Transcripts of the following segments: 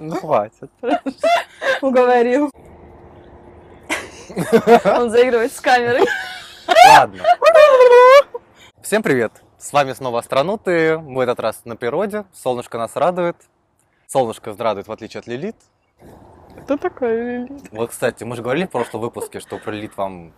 Ну, хватит. Уговорил. Он заигрывает с камерой. Ладно. Всем привет. С вами снова Астронуты. Мы в этот раз на природе. Солнышко нас радует. Солнышко радует, в отличие от Лилит. Кто такой Лилит? Вот, кстати, мы же говорили в прошлом выпуске, что про Лилит вам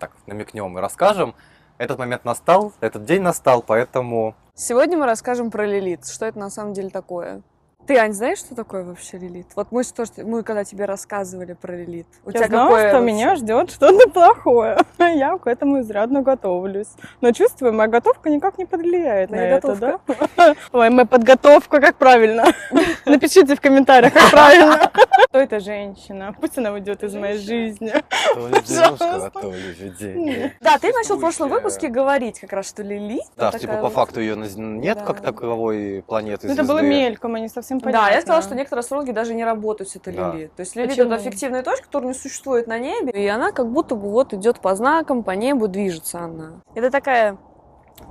так намекнем и расскажем. Этот момент настал, этот день настал, поэтому Сегодня мы расскажем про Лилит. Что это на самом деле такое? Ты, Ань, знаешь, что такое вообще Лилит? Вот мы, что, мы когда тебе рассказывали про Лилит. У Я знала, какое что меня ждет что-то плохое. Я к этому изрядно готовлюсь. Но чувствую, моя готовка никак не повлияет на Моя это, да? Ой, моя подготовка, как правильно? Напишите в комментариях, как правильно. Кто эта женщина? Пусть она уйдет из моей жизни. Да, ты начал в прошлом выпуске говорить как раз, что Лилит. Да, типа по факту ее нет как таковой планеты Ну, Это было мельком, а не совсем понятно. Да, я сказала, что некоторые астрологи даже не работают с этой Да. То есть Лилит Почему? это фиктивная точка, которая не существует на небе, и она как будто бы вот идет по знакам, по небу движется она. Это такая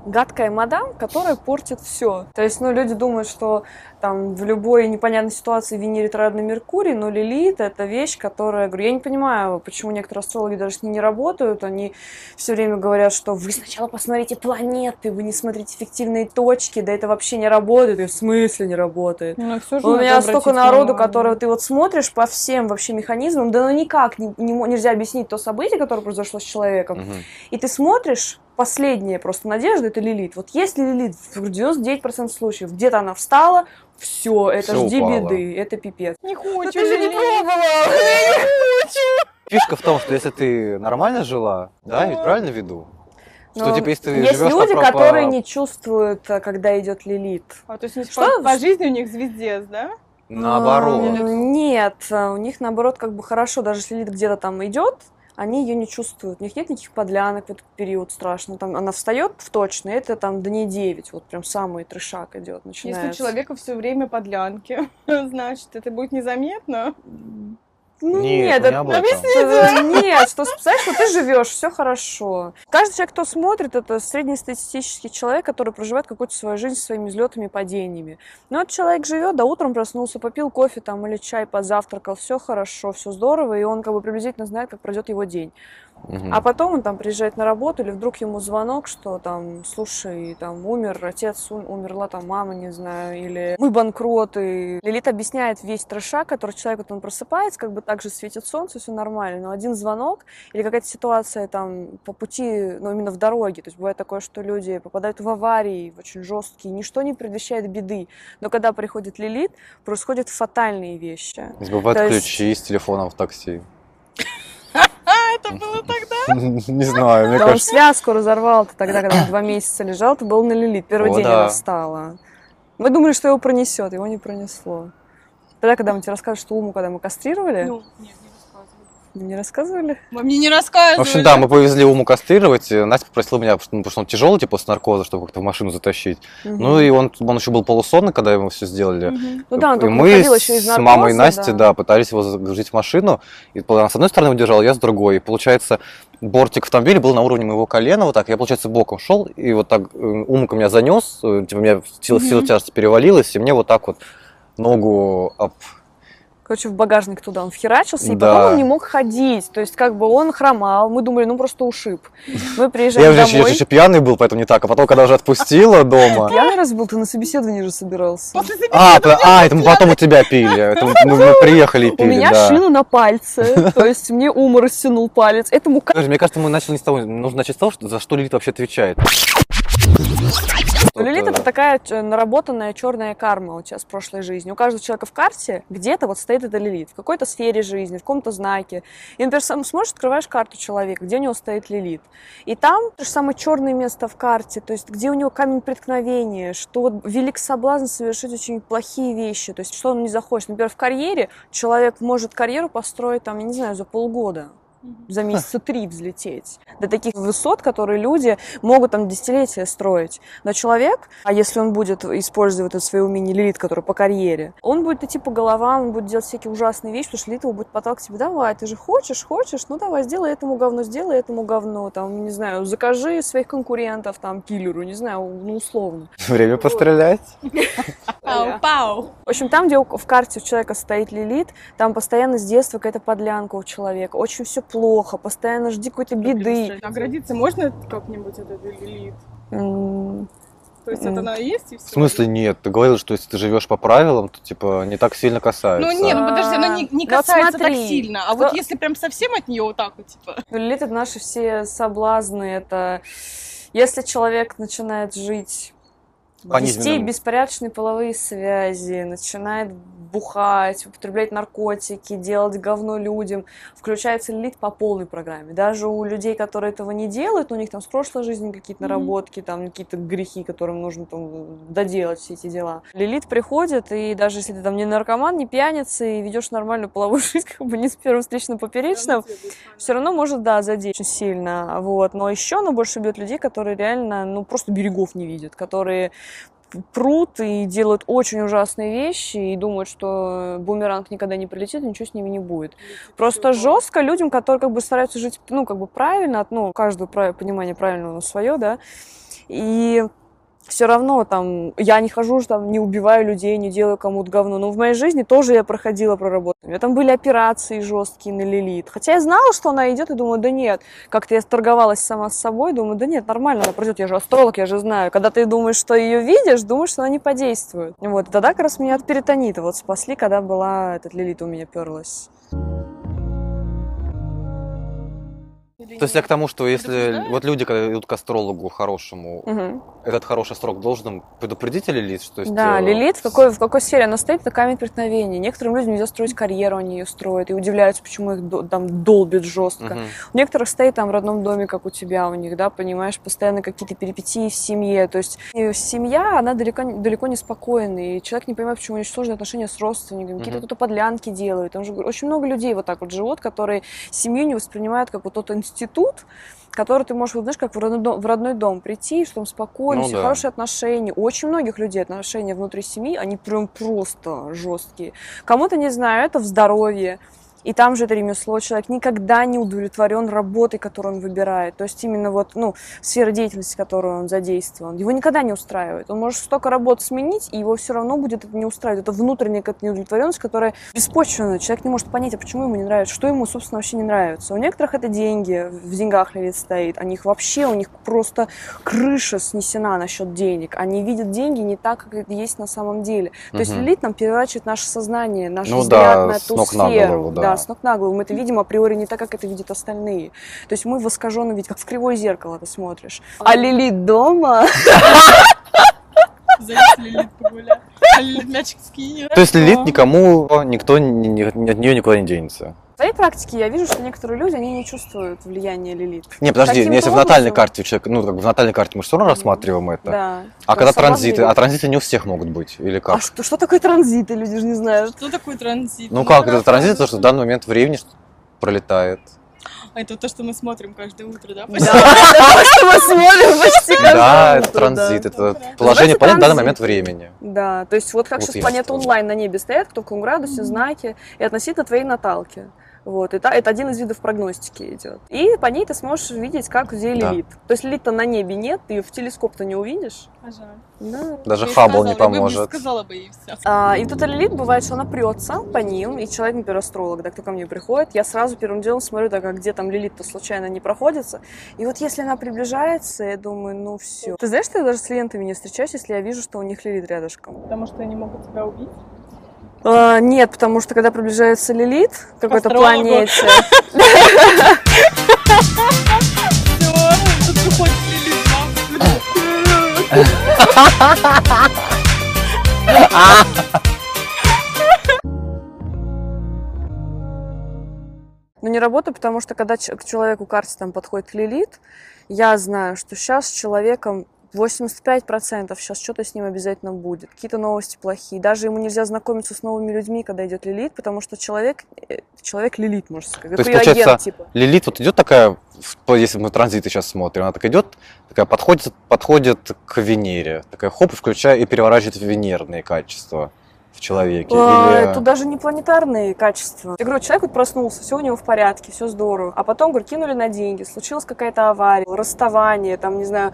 гадкая мадам, которая портит все. То есть, ну, люди думают, что там в любой непонятной ситуации Венере ретроадный Меркурий, но Лилит — это вещь, которая... Говорю, я не понимаю, почему некоторые астрологи даже с ней не работают. Они все время говорят, что вы сначала посмотрите планеты, вы не смотрите фиктивные точки, да это вообще не работает. Я, в смысле не работает? Ну, всё же У меня столько народу, внимание. которого ты вот смотришь по всем вообще механизмам, да ну никак не, не нельзя объяснить то событие, которое произошло с человеком. Мгм. И ты смотришь, последняя просто надежда это Лилит. Вот если Лилит в 99% случаев где-то она встала, все, это Всё жди упало. беды, это пипец. Не хочу. ты же не Лили. Фишка в том, что если ты нормально жила, да, ведь правильно веду? Что, Но типа, если ты Есть живешь люди, по- по- которые не чувствуют, а, когда идет Лилит. А, то есть Что? по, по жизни у них звездец, да? наоборот. М, Нет, а, у них наоборот как бы хорошо, даже если Лилит где-то там идет, они ее не чувствуют. У них нет никаких подлянок в этот период страшно. Там она встает в точно, это там дней 9, вот прям самый трешак идет, начинается. Если у человека все время подлянки, значит, это будет незаметно. Ну Нет, нет, не это- об этом. это- нет, что представляешь, что ты живешь, все хорошо. Каждый человек, кто смотрит, это среднестатистический человек, который проживает какую-то свою жизнь со своими взлетами и падениями. Ну, вот человек живет, да, утром проснулся, попил кофе там или чай, позавтракал, все хорошо, все здорово, и он как бы приблизительно знает, как пройдет его день. А потом он там приезжает на работу, или вдруг ему звонок, что там, слушай, там умер отец, ум- умерла там мама, не знаю, или мы банкроты. Лилит объясняет весь трешак, который человек, вот он просыпается, как бы так же светит солнце, все нормально, но один звонок или какая-то ситуация там по пути, ну именно в дороге, то есть бывает такое, что люди попадают в аварии, очень жесткие, ничто не предвещает беды, но когда приходит Лилит, происходят фатальные вещи. Забывают то есть- ключи с телефона в такси. Это было тогда? Не знаю, мне Да он кажется. связку разорвал ты тогда, когда он два месяца лежал, ты был на Лилит. Первый О, день да. она встала. Мы думали, что его пронесет, его не пронесло. Тогда, когда мы тебе рассказывали, что Уму, когда мы кастрировали, Ну, нет, не рассказывали. не рассказывали? Вы мне не рассказывали. В общем, да, мы повезли Уму кастрировать. Настя попросила меня, потому что ну, он тяжелый, типа, с наркоза, чтобы как-то в машину затащить. Ну и он, он еще был полусонный, когда мы все сделали. Мгм. Ну да, он и мы еще из с мамой наркоза, Насти, да. пытались его загрузить в машину. И она с одной стороны удержала, я с другой. И получается, бортик автомобиля был на уровне моего колена, вот так. Я, получается, боком шел, и вот так э, Умка меня занес, э, типа, у меня сила, сила Мгм. тяжести перевалилась, и мне вот так вот ногу об... Короче, в багажник туда он вхерачился, и Да. потом он не мог ходить. То есть, как бы он хромал. Мы думали, ну просто ушиб. Мы приезжаем Я уже, я домой. еще пьяный был, поэтому не так. А потом, когда уже отпустила дома... Пьяный раз был, ты на собеседование же собирался. После А, а, это мы потом у тебя пили. Это мы, мы приехали и У пили, меня да. шина на пальце, то есть мне Ума растянул палец. Этому Подожди, Мне кажется, мы начали не с того. Нужно начать с того, что, за что Лилит вообще отвечает. Ну, Лилит это такая наработанная черная карма у тебя с прошлой жизни. У каждого человека в карте где-то вот стоит эта Лилит. В какой-то сфере жизни, в каком-то знаке. И, например, сам смотришь, открываешь карту человека, где у него стоит Лилит. И там то же самое черное место в карте, то есть где у него камень преткновения, что вот велик соблазн совершить очень плохие вещи, то есть что он не захочет. Например, в карьере человек может карьеру построить, там, я не знаю, за полгода за месяца три взлететь. До таких высот, которые люди могут там десятилетия строить. Но человек, а если он будет использовать это свое умение лилит, который по карьере, он будет идти по головам, он будет делать всякие ужасные вещи, потому что лилит его будет подталкивать тебе, давай, ты же хочешь, хочешь, ну давай, сделай этому говно, сделай этому говно, там, не знаю, закажи своих конкурентов, там, киллеру, не знаю, ну, условно. Время пострелять. Поехали. Пау-пау. В общем, там, где в карте у человека стоит лилит, там постоянно с детства какая-то подлянка у человека. Очень все плохо, постоянно жди какой-то беды. Оградиться можно как-нибудь от этой лилит? То есть М. это она и есть и все? В смысле нет? Ты говорил, что если ты живешь по правилам, то типа не так сильно касается. Ну нет, ну подожди, она не, не Вот касается смотри, так сильно. А кто- вот если прям совсем от нее вот так вот, типа. Ну, Лилит это наши все соблазны. Это если человек начинает жить Низменному. беспорядочные половые связи, начинает бухать, употреблять наркотики, делать говно людям, включается лилит по полной программе. Даже у людей, которые этого не делают, у них там с прошлой жизни какие-то наработки, там какие-то грехи, которым нужно там доделать все эти дела. Лилит приходит, и даже если ты там не наркоман, не пьяница, и ведешь нормальную половую жизнь, как бы не с первым встречным поперечным, все равно может, да, задеть очень сильно, вот. Но еще оно больше бьет людей, которые реально, ну, просто берегов не видят, которые прут и делают очень ужасные вещи и думают, что бумеранг никогда не прилетит, ничего с ними не будет. Просто жестко людям, которые как бы стараются жить, ну, как бы правильно, ну, у каждого прав- понимание правильного свое, да, и все равно там я не хожу, там не убиваю людей, не делаю кому-то говно. Но в моей жизни тоже я проходила проработку. У меня там были операции жесткие на лилит. Хотя я знала, что она идет, и думаю, да нет. Как-то я торговалась сама с собой, думаю, да нет, нормально, она пройдет, я же астролог, я же знаю. Когда ты думаешь, что ее видишь, думаешь, что она не подействует. Вот, и тогда как раз меня от перитонита вот спасли, когда была этот лилит у меня перлась. То есть я к тому, что если вот люди, когда идут к астрологу хорошему, Мгм. этот хороший срок должен предупредить или лилит? То есть, Да, э, Лилит, в какой, в какой сфере она стоит, это камень преткновения. Некоторым людям нельзя строить карьеру, они ее строят и удивляются, почему их там долбит жестко. мгм. У некоторых стоит там в родном доме, как у тебя, у них, да, понимаешь, постоянно какие-то перипетии в семье. То есть семья, она далеко, далеко не спокойная, и человек не понимает, почему у него сложные отношения с родственниками, какие-то Мгм. кто-то подлянки делают. Там же очень много людей вот так вот живут, которые семью не воспринимают как вот тот институт, который ты можешь, вот, знаешь, как в родной дом, в родной дом прийти, что там спокойно, Ну все да. хорошие отношения. У очень многих людей отношения внутри семьи, они прям просто жесткие. Кому-то, не знаю, это в здоровье, и там же это ремесло, человек никогда не удовлетворен работой, которую он выбирает. То есть именно вот, ну, сфера деятельности, которую он задействован. Его никогда не устраивает. Он может столько работ сменить, и его все равно будет это не устраивать. Это внутренняя какая-то неудовлетворенность, которая беспочвенная. Человек не может понять, а почему ему не нравится, что ему, собственно, вообще не нравится. У некоторых это деньги, в деньгах лилит стоит. У них вообще, у них просто крыша снесена насчет денег. Они видят деньги не так, как это есть на самом деле. То есть Мгм. лилит нам переворачивает наше сознание, наш Ну взгляд да, на эту сферу. голову, да. С ног на голову. Мы это видим априори не так, как это видят остальные. То есть мы в искаженном виде, как в кривое зеркало ты смотришь. А Лилит дома? Лилит погулять. А Лилит мячик скинет. То есть лилит никому, никто ни- ни- от нее никуда не денется. В своей практике я вижу, что некоторые люди, они не чувствуют влияния Лилит. Не, подожди, если в натальной образом- карте у человека, ну, как бы в натальной карте мы же все равно рассматриваем это. Да. А То когда транзиты, Лилит. а транзиты не у всех могут быть, или А как? что, что такое транзиты, люди же не знают. Что такое транзит? Ну как, это транзит, то, что в данный момент времени пролетает. А это то, что мы смотрим каждое утро, да? Да, это что мы смотрим почти каждое Да, это утро, транзит, да. это положение планет в данный момент времени. Да, то есть вот как сейчас планеты онлайн на небе стоят, кто в каком градусе, знаки, и относительно твоей наталки. Вот, это, это один из видов прогностики идет. И по ней ты сможешь видеть, как где Да. лилит. То есть лилит-то на небе нет, ты ее в телескоп-то не увидишь. А жаль. Да. Даже Я Хаббл не сказала, бы поможет. сказала бы ей все. А, и тут лилит бывает, что она прется по ним, и человек, например, астролог, да, кто ко мне приходит, я сразу первым делом смотрю, так, а где там лилит-то случайно не проходится. И вот если она приближается, я думаю, ну все. Ты знаешь, что я даже с клиентами не встречаюсь, если я вижу, что у них лилит рядышком? Потому что они могут тебя убить. А, нет, потому что когда приближается Лилит к какой-то планете, ну не работает, потому что когда к человеку карте там подходит Лилит, я знаю, что сейчас с человеком 85% сейчас что-то с ним обязательно будет. Какие-то новости плохие. Даже ему нельзя знакомиться с новыми людьми, когда идет Лилит, потому что человек, э, человек Лилит, можно сказать. То есть, получается, агент, типа. Лилит вот идет такая, если мы транзиты сейчас смотрим, она так идет, такая подходит, подходит к Венере, такая хоп, включая и переворачивает венерные качества в человеке. Ой, Или- Тут даже не планетарные качества. Я говорю, человек вот проснулся, все у него в порядке, все здорово. А потом, говорю, кинули на деньги, случилась какая-то авария, расставание, там, не знаю,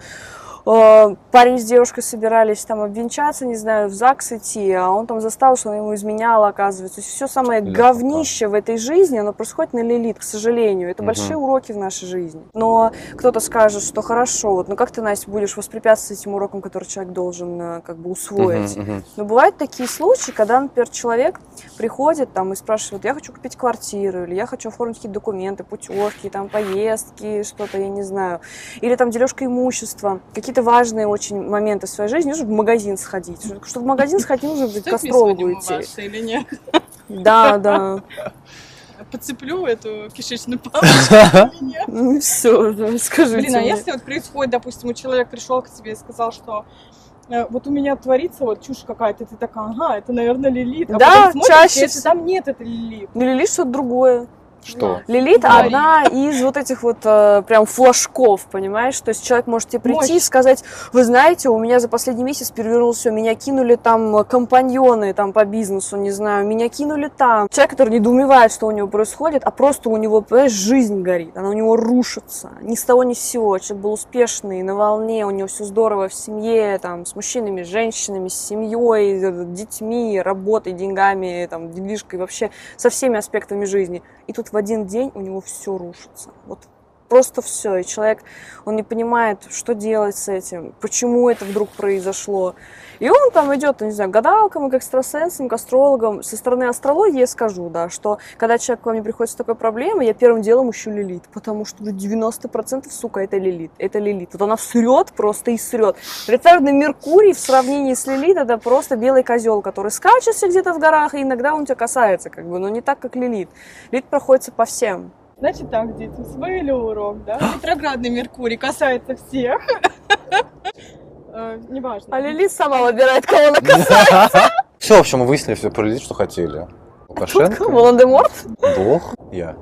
парень с девушкой собирались там обвенчаться, не знаю, в ЗАГС идти, а он там застал, что она ему изменяла, оказывается. То есть все самое Легко. говнище в этой жизни, оно происходит на лилит, к сожалению. Это Мгм. большие уроки в нашей жизни. Но кто-то скажет, что хорошо, вот, ну как ты, Настя, будешь воспрепятствовать этим урокам, которые человек должен э, как бы усвоить? Мгм, мгм. Но бывают такие случаи, когда, например, человек приходит там и спрашивает, я хочу купить квартиру, или я хочу оформить какие-то документы, путевки, там, поездки, что-то, я не знаю. Или там дележка имущества. Какие-то важные очень моменты в своей жизни, нужно в магазин сходить. Чтобы в магазин сходить, нужно к Стоит астрологу идти. или нет? Да, да. Подцеплю эту кишечную палочку или нет? Ну все, скажите Блин, а если вот происходит, допустим, человек пришел к тебе и сказал, что э, вот у меня творится вот чушь какая-то, ты такая, ага, это, наверное, Лилит. А Да, потом смотришь, чаще если там нет, это Лилит. Ну, Лилит что-то другое. Что? Лилит Говори. одна из вот этих вот э, прям флажков, понимаешь? То есть человек может тебе прийти и Мощь. сказать, вы знаете, у меня за последний месяц перевернулось все, меня кинули там э, компаньоны там по бизнесу, не знаю, меня кинули там. Человек, который недоумевает, что у него происходит, а просто у него, понимаешь, жизнь горит, она у него рушится. Ни с того ни с сего. Человек был успешный, на волне, у него все здорово в семье, там, с мужчинами, с женщинами, с семьей, э, детьми, работой, деньгами, там, недвижкой, вообще со всеми аспектами жизни. И тут в один день у него все рушится. Вот просто все. И человек, он не понимает, что делать с этим, почему это вдруг произошло. И он там идет, не знаю, к гадалкам, к экстрасенсам, к астрологам. Со стороны астрологии я скажу, да, что когда человек ко мне приходит с такой проблемой, я первым делом ищу лилит, потому что ну, 90% сука, это лилит, это лилит. Вот она срет просто и срет. Ретроградный Меркурий в сравнении с лилит это просто белый козел, который скачется где-то в горах, и иногда он тебя касается, как бы, но не так, как лилит. Лилит проходится по всем. Значит так, дети, усвоили урок, да? Ретроградный Меркурий касается всех. Э, Неважно. А Лилит сама выбирает, кого она касается. Все, в общем, мы выяснили все про Лилит, что хотели. Лукашенко, Волан-де-Морт? Бог, я.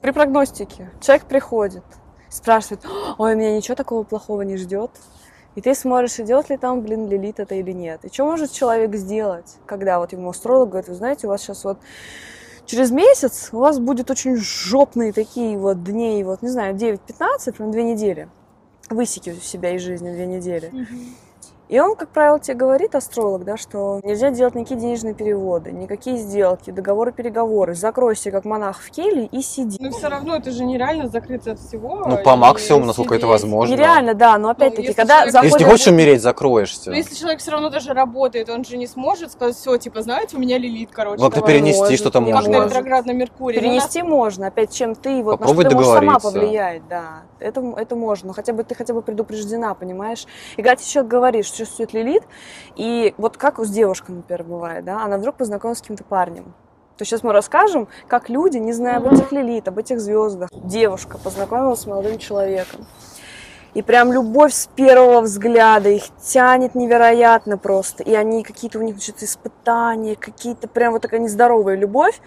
При прогностике человек приходит, спрашивает, ой, меня ничего такого плохого не ждет. И ты смотришь, идет ли там, блин, лилит это или нет. И что может человек сделать, когда вот ему астролог говорит, вы знаете, у вас сейчас вот через месяц у вас будет очень жопные такие вот дней, вот, не знаю, 9-15, прям две недели. Высеки у себя из жизни две недели. И он, как правило, тебе говорит, астролог, да, что нельзя делать никакие денежные переводы, никакие сделки, договоры, переговоры. Закройся, как монах в келье и сиди. Но все равно это же нереально закрыться от всего. Ну, по максимуму, насколько это возможно. Нереально, да, но опять-таки, если когда человек- заходит... Если не хочешь умереть, закроешься. Но если человек все равно даже работает, он же не сможет сказать, все, типа, знаете, у меня лилит, короче. Ну, как-то давай». перенести что-то можно. на может. ретроградный Меркурий. Ну, Перенести можно, опять чем ты, вот Попробуй на что ты можешь сама повлиять, да. Это, это можно, но хотя бы ты хотя бы предупреждена, понимаешь? И когда тебе человек говорит, что чувствует лилит, и вот как с девушкой, например, бывает, да, она вдруг познакомилась с каким-то парнем. То сейчас мы расскажем, как люди, не зная об этих лилит, об этих звездах, девушка познакомилась с молодым человеком. И прям любовь с первого взгляда, их тянет невероятно просто. И они какие-то у них значит, испытания, какие-то прям вот такая нездоровая любовь.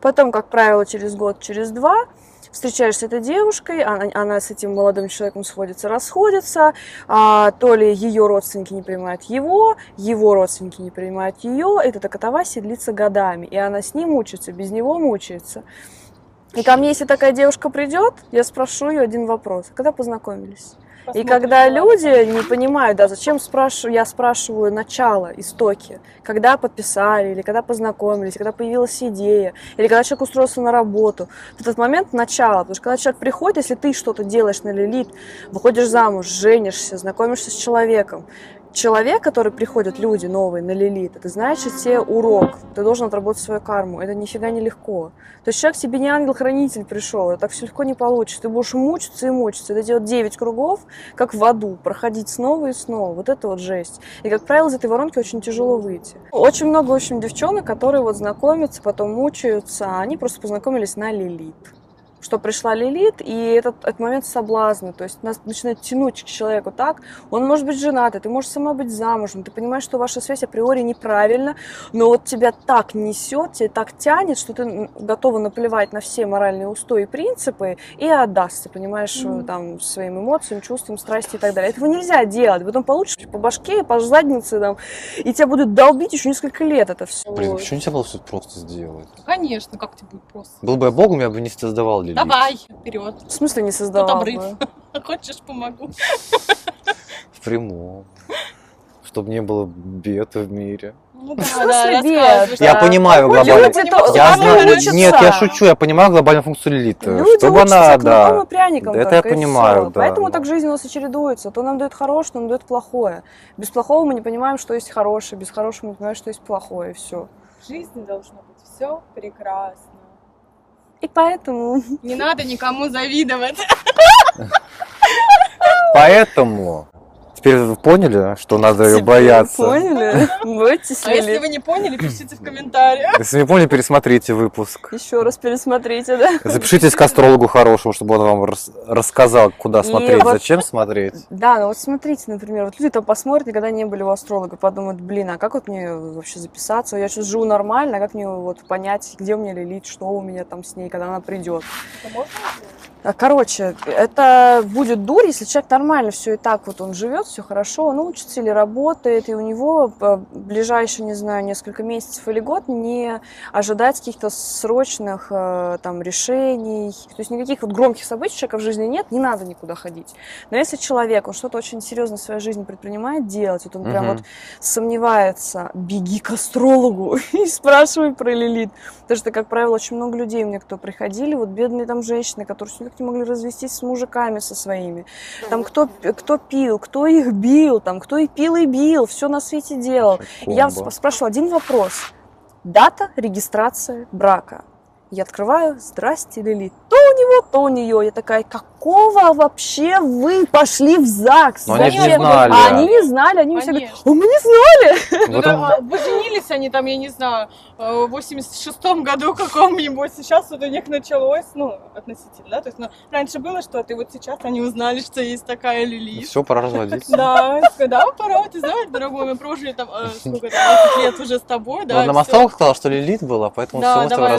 Потом, как правило, через год, через два встречаешься с этой девушкой, она, она с этим молодым человеком сходится, расходится, а, то ли ее родственники не принимают его, его родственники не принимают ее, эта катавасия длится годами, и она с ним мучается, без него мучается. И ко мне, если такая девушка придет, я спрошу ее один вопрос. Когда познакомились? И когда люди не понимают, да, зачем спрашиваю, я спрашиваю начало, истоки, когда подписали, или когда познакомились, когда появилась идея, или когда человек устроился на работу. В этот момент начало, потому что когда человек приходит, если ты что-то делаешь на лилит, выходишь замуж, женишься, знакомишься с человеком, человек, который приходят, люди новые на лилит, это значит тебе урок, ты должен отработать свою карму, это нифига не легко. То есть человек тебе не ангел-хранитель пришел, это так все легко не получится, ты будешь мучиться и мучиться, это делать 9 кругов, как в аду, проходить снова и снова, вот это вот жесть. И, как правило, из этой воронки очень тяжело выйти. Очень много очень девчонок, которые вот знакомятся, потом мучаются, а они просто познакомились на лилит. Что пришла Лилит, и этот, этот момент соблазна, то есть нас начинает тянуть к человеку так, он может быть женат, ты можешь сама быть замужем, ты понимаешь, что ваша связь априори неправильна, но вот тебя так несет, тебя так тянет, что ты готова наплевать на все моральные устои и принципы и отдастся, понимаешь, Мгм. там, своим эмоциям, чувствам, страсти и так далее. Этого нельзя делать, потом получишь по башке, по заднице, там, и тебя будут долбить еще несколько лет это все. Блин, почему нельзя было все просто сделать? Конечно, как тебе будет просто. Был бы я богом, я бы не создавал Лилит. Давай, вперед. В смысле не создавал обрыв. бы? Хочешь, помогу. В прямом. Чтобы не было бед в мире. Ну В смысле бед? Я да. понимаю глобально. Люди Я знаю, нет, я шучу, я понимаю глобальную функцию Лилит. Люди Чтобы она, кнутом да. и пряником Это я понимаю, всё. да, Поэтому да. так жизнь у нас и чередуется. То нам дает хорошее, то нам дает плохое. Без плохого мы не понимаем, что есть хорошее, без хорошего мы не понимаем, что есть плохое, и все. В жизни должно быть все прекрасно. И поэтому... Не надо никому завидовать. Поэтому теперь вы поняли, что надо ее Теперь бояться. Поняли? Будьте А если вы не поняли, пишите в комментариях. Если не поняли, пересмотрите выпуск. Еще раз пересмотрите, да? Запишитесь к астрологу хорошему, чтобы он вам рас- рассказал, куда И смотреть, вот- зачем смотреть. Да, ну вот смотрите, например, вот люди там посмотрят, никогда не были у астролога, подумают, блин, а как вот мне вообще записаться? Я сейчас живу нормально, а как мне вот понять, где у меня лилит, что у меня там с ней, когда она придет? Это можно А, Короче, это будет дурь, если человек нормально все и так вот он живет, все хорошо, он учится или работает, и у него э, ближайшие, не знаю, несколько месяцев или год не ожидать каких-то срочных э, там решений. То есть никаких вот громких событий у человека в жизни нет, не надо никуда ходить. Но если человек, он что-то очень серьезно в своей жизни предпринимает делать, вот он прям Мгм. вот сомневается, беги к астрологу и спрашивай про Лилит. Потому что, как правило, очень много людей мне кто приходили, вот бедные там женщины, которые никак не могли развестись с мужиками со своими. Там кто, кто пил, кто их бил, там кто и пил, и бил, все на свете делал. Я спрашивала один вопрос. Дата регистрации брака. Я открываю, здрасте, Лилит. То у него, то у нее. Я такая, какого вообще вы пошли в ЗАГС? Но они же не знали. А они не знали, они все говорят, Конечно. «О, мы не знали. Ну Вот да, он- а Вы женились они там, я не знаю, э, в 86-м году каком-нибудь. Сейчас вот у них началось, ну, относительно, да? То есть, ну, раньше было что-то, и вот сейчас они узнали, что есть такая Лилит. Все, пора разводиться. Да, да, пора, ты знаешь, дорогой, мы прожили там, э, сколько там, 20 лет уже с тобой, да. Нам всё. астролог сказал, что Лилит была, поэтому все, мы с тобой давай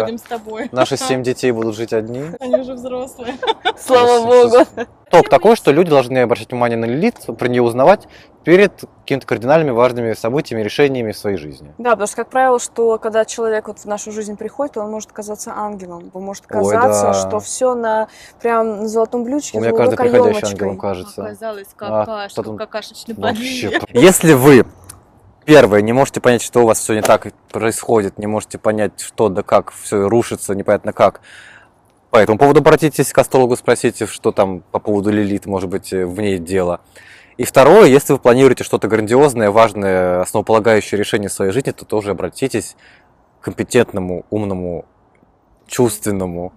будем с тобой. Наши семь детей будут жить одни. Они уже взрослые. Слава богу. Ток такой, что люди должны обращать внимание на Лилит, про нее узнавать перед какими-то кардинальными важными событиями, решениями в своей жизни. Да, потому что, как правило, что когда человек вот в нашу жизнь приходит, он может казаться ангелом. Он может Ой, казаться, да. что все на прям на золотом блюдечке, У меня с каждый приходящий ангелом кажется. Оказалось, А, какашка, потом- какашечный Вообще. Если вы первое не можете понять, что у вас все не так происходит, не можете понять, что да как, все рушится, непонятно как, по этому поводу обратитесь к астрологу, спросите, что там по поводу Лилит, может быть, э, в ней дело. И второе, если вы планируете что-то грандиозное, важное, основополагающее решение в своей жизни, то тоже обратитесь к компетентному, умному, чувственному.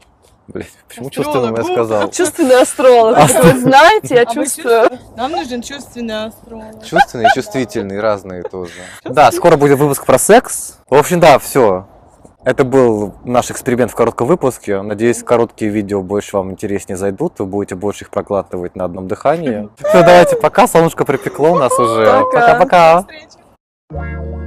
Блин, почему чувственному я сказал? Чувственный астролог. Астро- Вы знаете, я А чувствую. Нам нужен чувственный астролог. Чувственные и чувствительные, разные тоже. Да, скоро будет выпуск про секс. В общем, да, все. Это был наш эксперимент в коротком выпуске. Надеюсь, короткие видео больше вам интереснее зайдут. Вы будете больше их проглатывать на одном дыхании. Все, давайте пока. Солнышко припекло нас уже. Пока. Пока-пока. До встречи.